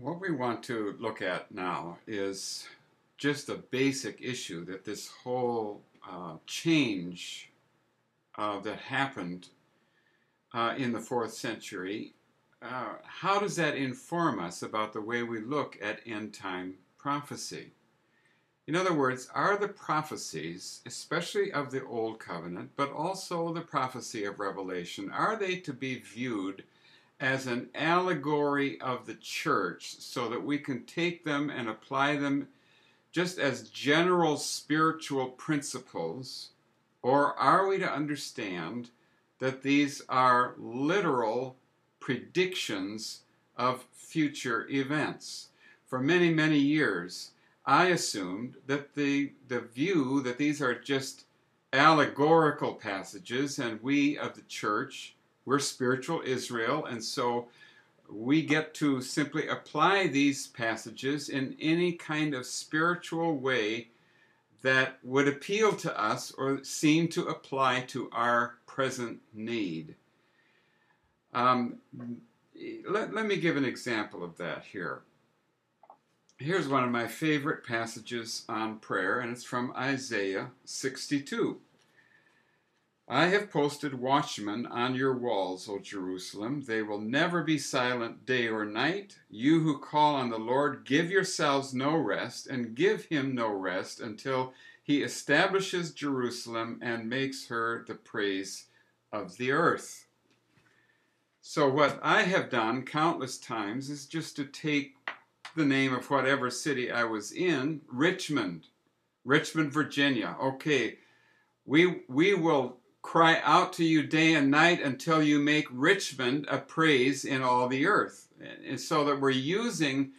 What we want to look at now is just a basic issue that this whole uh, change uh, that happened uh, in the fourth century, uh, how does that inform us about the way we look at end time prophecy? In other words, are the prophecies, especially of the Old Covenant, but also the prophecy of Revelation, are they to be viewed as an allegory of the church so that we can take them and apply them just as general spiritual principles? Or are we to understand that these are literal predictions of future events? For many, many years, I assumed that the, the view that these are just allegorical passages and we of the church we're spiritual Israel, and so we get to simply apply these passages in any kind of spiritual way that would appeal to us or seem to apply to our present need. Um, let, let me give an example of that here. Here's one of my favorite passages on prayer, and it's from Isaiah 62. I have posted watchmen on your walls, O Jerusalem. They will never be silent day or night. You who call on the Lord, give yourselves no rest, and give him no rest until he establishes Jerusalem and makes her the praise of the earth. So, what I have done countless times is just to take the name of whatever city I was in, Richmond, Richmond, Virginia. Okay, we, we will cry out to you day and night until you make Richmond a praise in all the earth. And so that we're using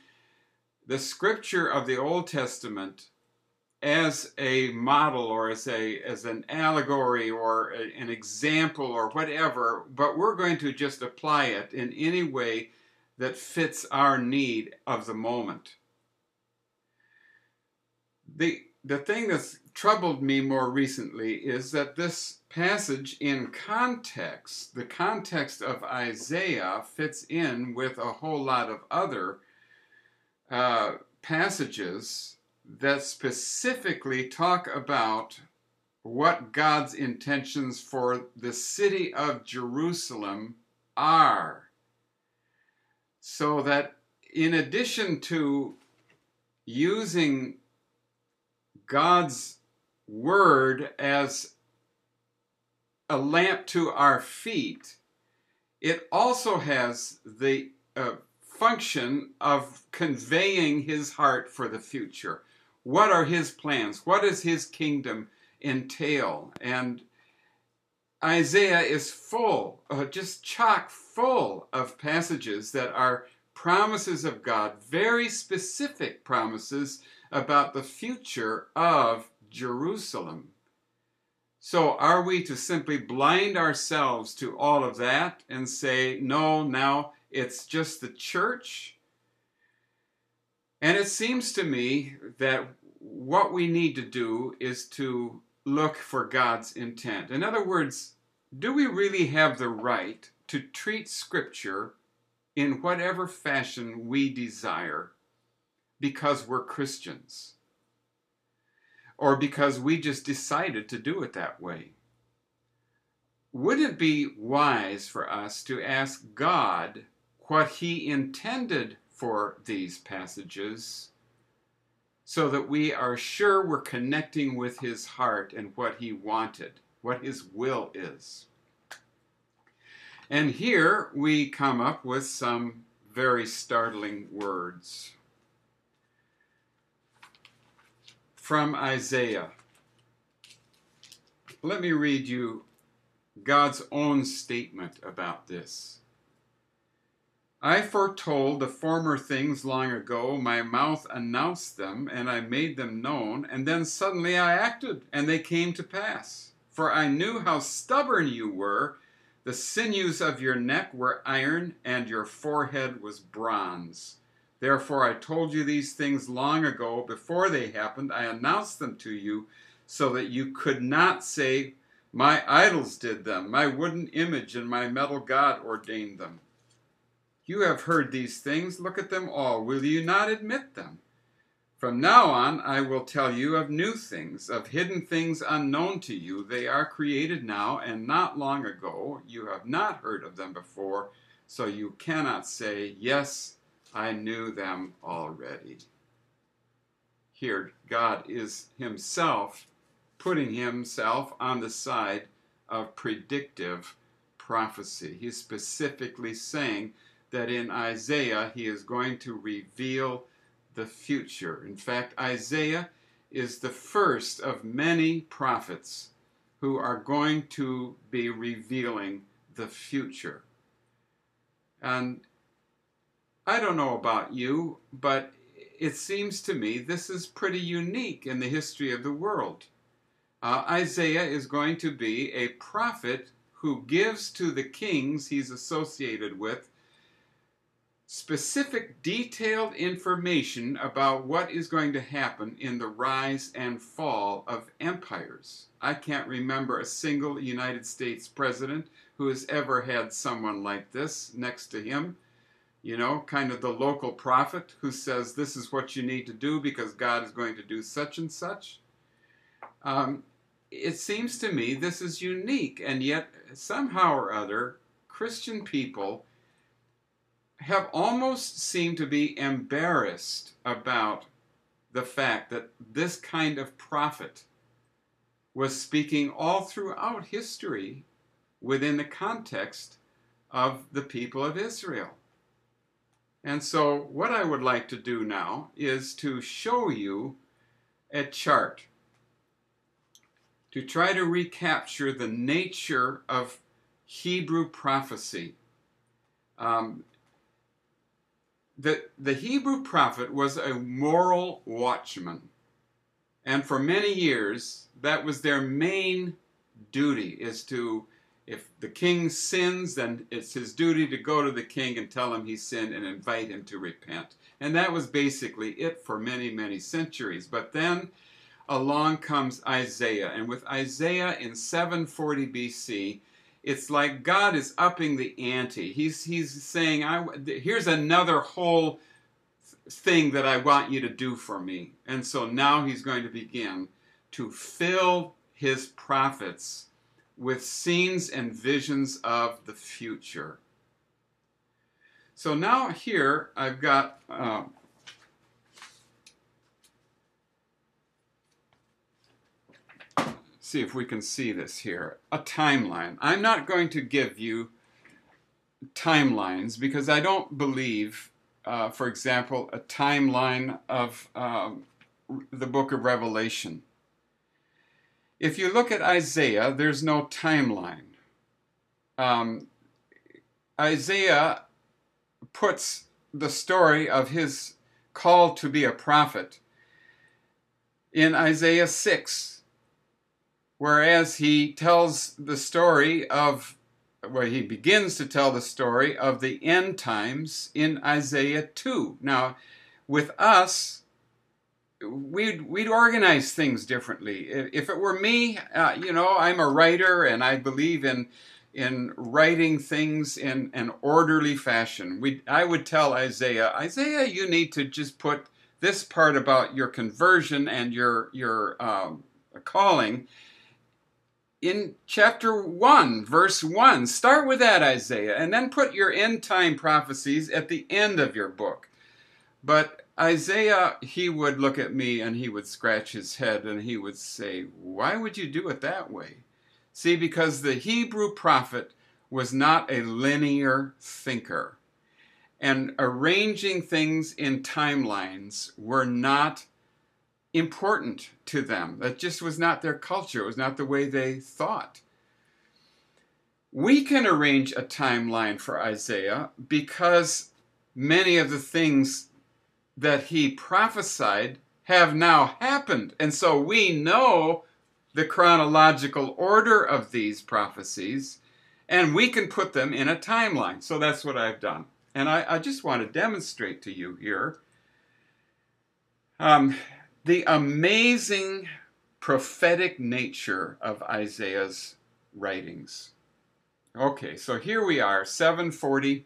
the scripture of the Old Testament as a model or as a as an allegory or a, an example or whatever, but we're going to just apply it in any way that fits our need of the moment. The the thing that's troubled me more recently is that this passage in context, the context of Isaiah, fits in with a whole lot of other uh, passages that specifically talk about what God's intentions for the city of Jerusalem are. So that in addition to using God's word as a lamp to our feet, it also has the uh, function of conveying his heart for the future. What are his plans? What does his kingdom entail? And Isaiah is full, uh, just chock full of passages that are promises of God, very specific promises about the future of Jerusalem. So, are we to simply blind ourselves to all of that and say, no, now it's just the church? And it seems to me that what we need to do is to look for God's intent. In other words, do we really have the right to treat Scripture in whatever fashion we desire because we're Christians? or because we just decided to do it that way. Would it be wise for us to ask God what He intended for these passages so that we are sure we're connecting with His heart and what He wanted, what His will is? And here we come up with some very startling words. From Isaiah. Let me read you God's own statement about this. I foretold the former things long ago, my mouth announced them, and I made them known, and then suddenly I acted, and they came to pass. For I knew how stubborn you were, the sinews of your neck were iron, and your forehead was bronze. Therefore, I told you these things long ago. Before they happened, I announced them to you so that you could not say, My idols did them, my wooden image and my metal god ordained them. You have heard these things. Look at them all. Will you not admit them? From now on, I will tell you of new things, of hidden things unknown to you. They are created now and not long ago. You have not heard of them before, so you cannot say, Yes, I knew them already. Here, God is Himself putting Himself on the side of predictive prophecy. He's specifically saying that in Isaiah he is going to reveal the future. In fact, Isaiah is the first of many prophets who are going to be revealing the future. And I don't know about you, but it seems to me this is pretty unique in the history of the world. Uh, Isaiah is going to be a prophet who gives to the kings he's associated with specific, detailed information about what is going to happen in the rise and fall of empires. I can't remember a single United States president who has ever had someone like this next to him. You know, kind of the local prophet who says, This is what you need to do because God is going to do such and such. Um, it seems to me this is unique, and yet somehow or other, Christian people have almost seemed to be embarrassed about the fact that this kind of prophet was speaking all throughout history within the context of the people of Israel. And so, what I would like to do now is to show you a chart to try to recapture the nature of Hebrew prophecy. Um, the, the Hebrew prophet was a moral watchman. And for many years, that was their main duty, is to, if the king sins, then it's his duty to go to the king and tell him he sinned and invite him to repent. And that was basically it for many, many centuries. But then along comes Isaiah. And with Isaiah in 740 BC, it's like God is upping the ante. He's, he's saying, I, here's another whole thing that I want you to do for me. And so now he's going to begin to fill his prophets with scenes and visions of the future. So now here I've got uh, see if we can see this here. A timeline. I'm not going to give you timelines because I don't believe, uh, for example, a timeline of um, the book of Revelation. If you look at Isaiah, there's no timeline. Um, Isaiah puts the story of his call to be a prophet in Isaiah 6 whereas he tells the story of where he begins to tell the story of the end times in Isaiah 2. Now, with us, we'd, we'd organize things differently. If it were me, uh, you know, I'm a writer and I believe in in writing things in an orderly fashion. We, I would tell Isaiah, Isaiah, you need to just put this part about your conversion and your your um, calling in chapter 1, verse 1. Start with that, Isaiah, and then put your end time prophecies at the end of your book. But Isaiah, he would look at me and he would scratch his head and he would say, Why would you do it that way? See, because the Hebrew prophet was not a linear thinker. And arranging things in timelines were not important to them. That just was not their culture, it was not the way they thought. We can arrange a timeline for Isaiah because many of the things that he prophesied have now happened. And so we know the chronological order of these prophecies and we can put them in a timeline. So that's what I've done. And I, I just want to demonstrate to you here. Um, the amazing prophetic nature of Isaiah's writings. Okay, so here we are, 740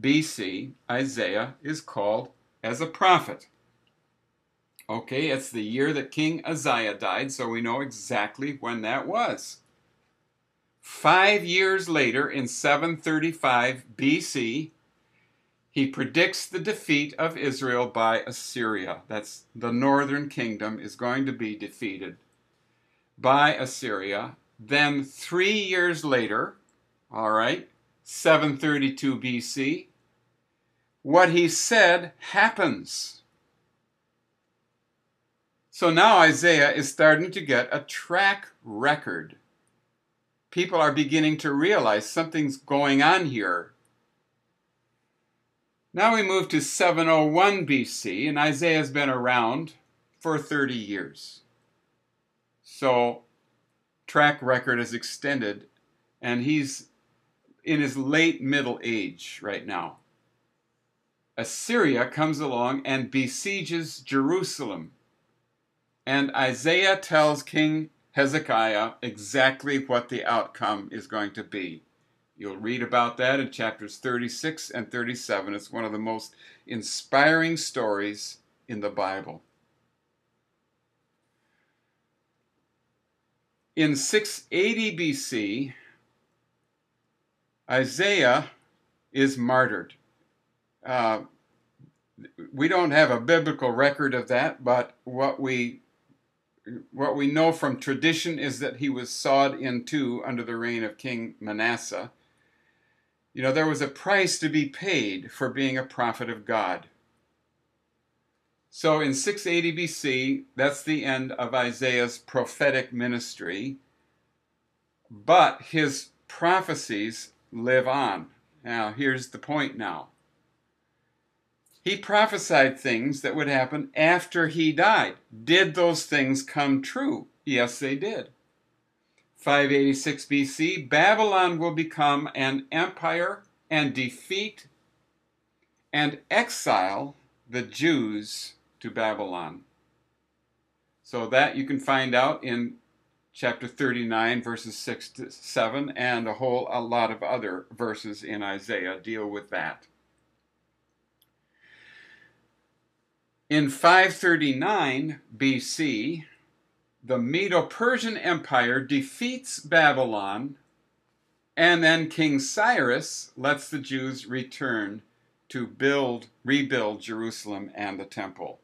BC, Isaiah is called as a prophet. Okay, it's the year that King Uzziah died, so we know exactly when that was. Five years later, in 735 BC, he predicts the defeat of Israel by Assyria. That's the northern kingdom is going to be defeated by Assyria. Then, three years later, all right, 732 BC, what he said happens. So now Isaiah is starting to get a track record. People are beginning to realize something's going on here. Now we move to 701 BC, and Isaiah's been around for 30 years. So, track record is extended, and he's in his late middle age right now. Assyria comes along and besieges Jerusalem. And Isaiah tells King Hezekiah exactly what the outcome is going to be. You'll read about that in chapters 36 and 37. It's one of the most inspiring stories in the Bible. In 680 BC, Isaiah is martyred. Uh, we don't have a biblical record of that, but what we what we know from tradition is that he was sawed in two under the reign of King Manasseh. You know, there was a price to be paid for being a prophet of God. So in 680 BC, that's the end of Isaiah's prophetic ministry. But his prophecies live on. Now, here's the point now. He prophesied things that would happen after he died. Did those things come true? Yes, they did. 586 BC, Babylon will become an empire and defeat and exile the Jews to Babylon. So that you can find out in chapter 39 verses 6 to 7 and a whole a lot of other verses in Isaiah deal with that. In 539 BC, the Medo-Persian Empire defeats Babylon and then King Cyrus lets the Jews return to build rebuild Jerusalem and the temple.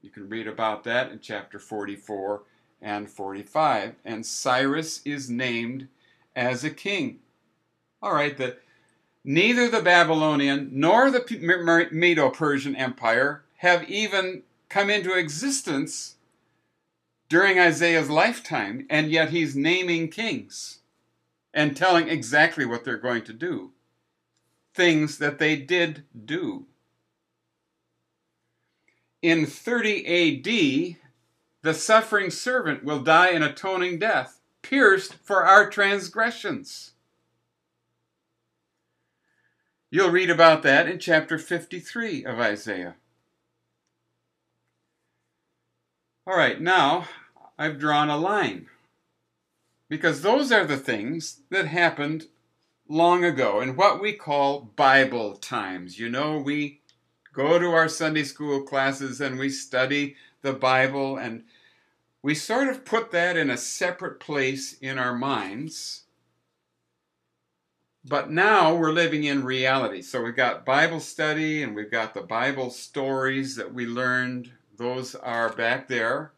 You can read about that in chapter 44 and 45. And Cyrus is named as a king. All right, the, neither the Babylonian nor the Medo Persian Empire have even come into existence during Isaiah's lifetime, and yet he's naming kings and telling exactly what they're going to do. Things that they did do. In 30 AD, the suffering servant will die an atoning death, pierced for our transgressions. You'll read about that in chapter 53 of Isaiah. All right, now I've drawn a line because those are the things that happened long ago in what we call Bible times. You know, we go to our Sunday school classes and we study the Bible and we sort of put that in a separate place in our minds. But now we're living in reality. So we've got Bible study and we've got the Bible stories that we learned. Those are back there.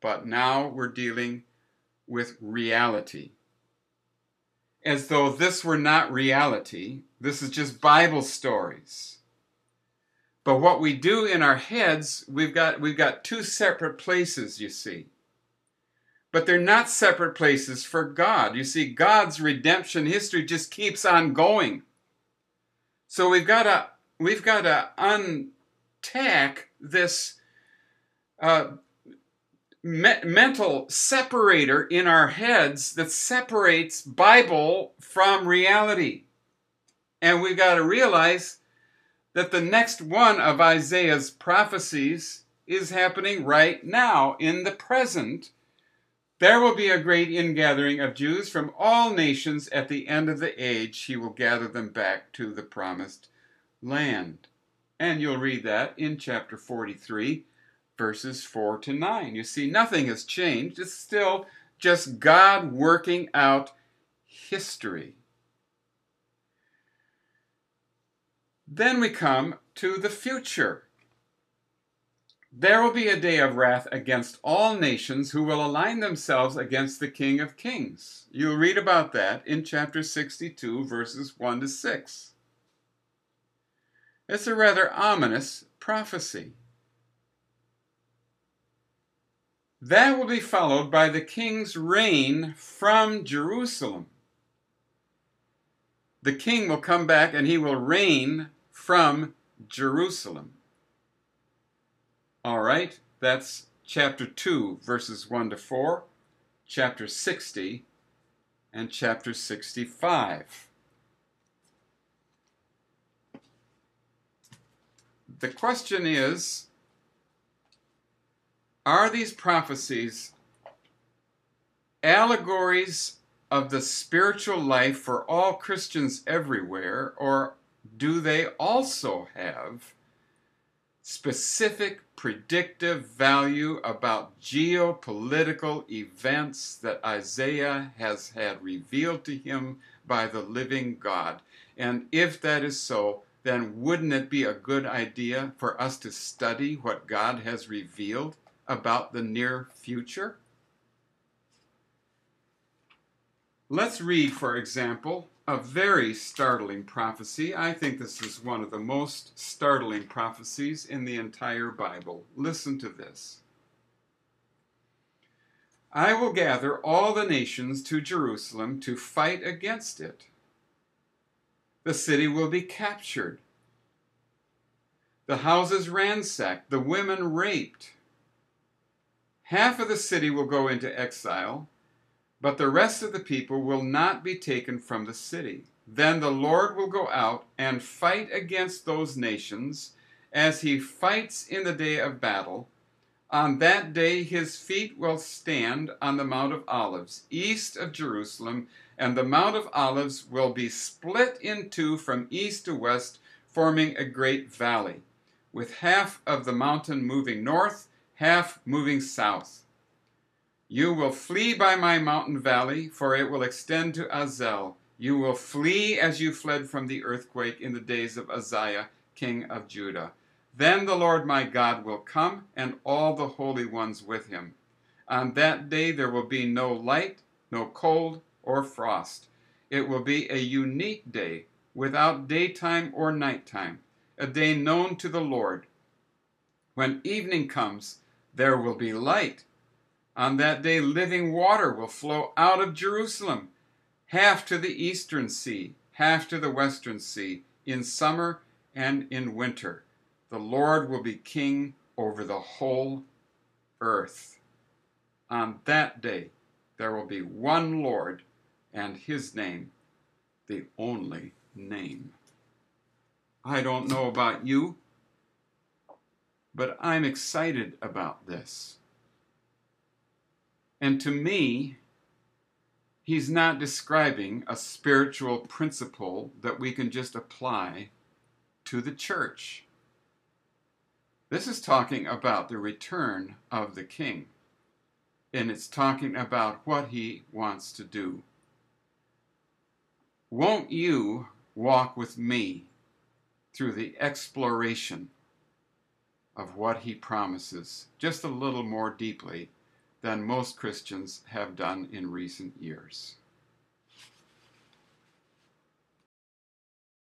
But now we're dealing with reality. As though this were not reality, this is just Bible stories. But what we do in our heads, we've got, we've got two separate places, you see. But they're not separate places for God. You see, God's redemption history just keeps on going. So we've got to we've got to untack this uh, me- mental separator in our heads that separates Bible from reality, and we've got to realize that the next one of Isaiah's prophecies is happening right now in the present. There will be a great ingathering of Jews from all nations at the end of the age. He will gather them back to the promised land. And you'll read that in chapter 43, verses 4 to 9. You see, nothing has changed. It's still just God working out history. Then we come to the future. There will be a day of wrath against all nations who will align themselves against the King of Kings. You'll read about that in chapter 62, verses 1 to 6. It's a rather ominous prophecy. That will be followed by the king's reign from Jerusalem. The king will come back and he will reign from Jerusalem. All right, that's chapter 2, verses 1 to 4, chapter 60, and chapter 65. The question is Are these prophecies allegories of the spiritual life for all Christians everywhere, or do they also have specific predictive value about geopolitical events that Isaiah has had revealed to him by the living God. And if that is so, then wouldn't it be a good idea for us to study what God has revealed about the near future? Let's read, for example, a very startling prophecy. I think this is one of the most startling prophecies in the entire Bible. Listen to this. I will gather all the nations to Jerusalem to fight against it. The city will be captured, the houses ransacked, the women raped. Half of the city will go into exile but the rest of the people will not be taken from the city. Then the Lord will go out and fight against those nations as he fights in the day of battle. On that day his feet will stand on the Mount of Olives, east of Jerusalem, and the Mount of Olives will be split in two from east to west, forming a great valley, with half of the mountain moving north, half moving south. You will flee by my mountain valley, for it will extend to Azel. You will flee as you fled from the earthquake in the days of Uzziah, king of Judah. Then the Lord my God will come, and all the holy ones with him. On that day there will be no light, no cold, or frost. It will be a unique day, without daytime or nighttime, a day known to the Lord. When evening comes, there will be light on that day, living water will flow out of Jerusalem, half to the eastern sea, half to the western sea, in summer and in winter. The Lord will be king over the whole earth. On that day, there will be one Lord, and his name, the only name. I don't know about you, but I'm excited about this. And to me, he's not describing a spiritual principle that we can just apply to the church. This is talking about the return of the king, and it's talking about what he wants to do. Won't you walk with me through the exploration of what he promises just a little more deeply than most Christians have done in recent years.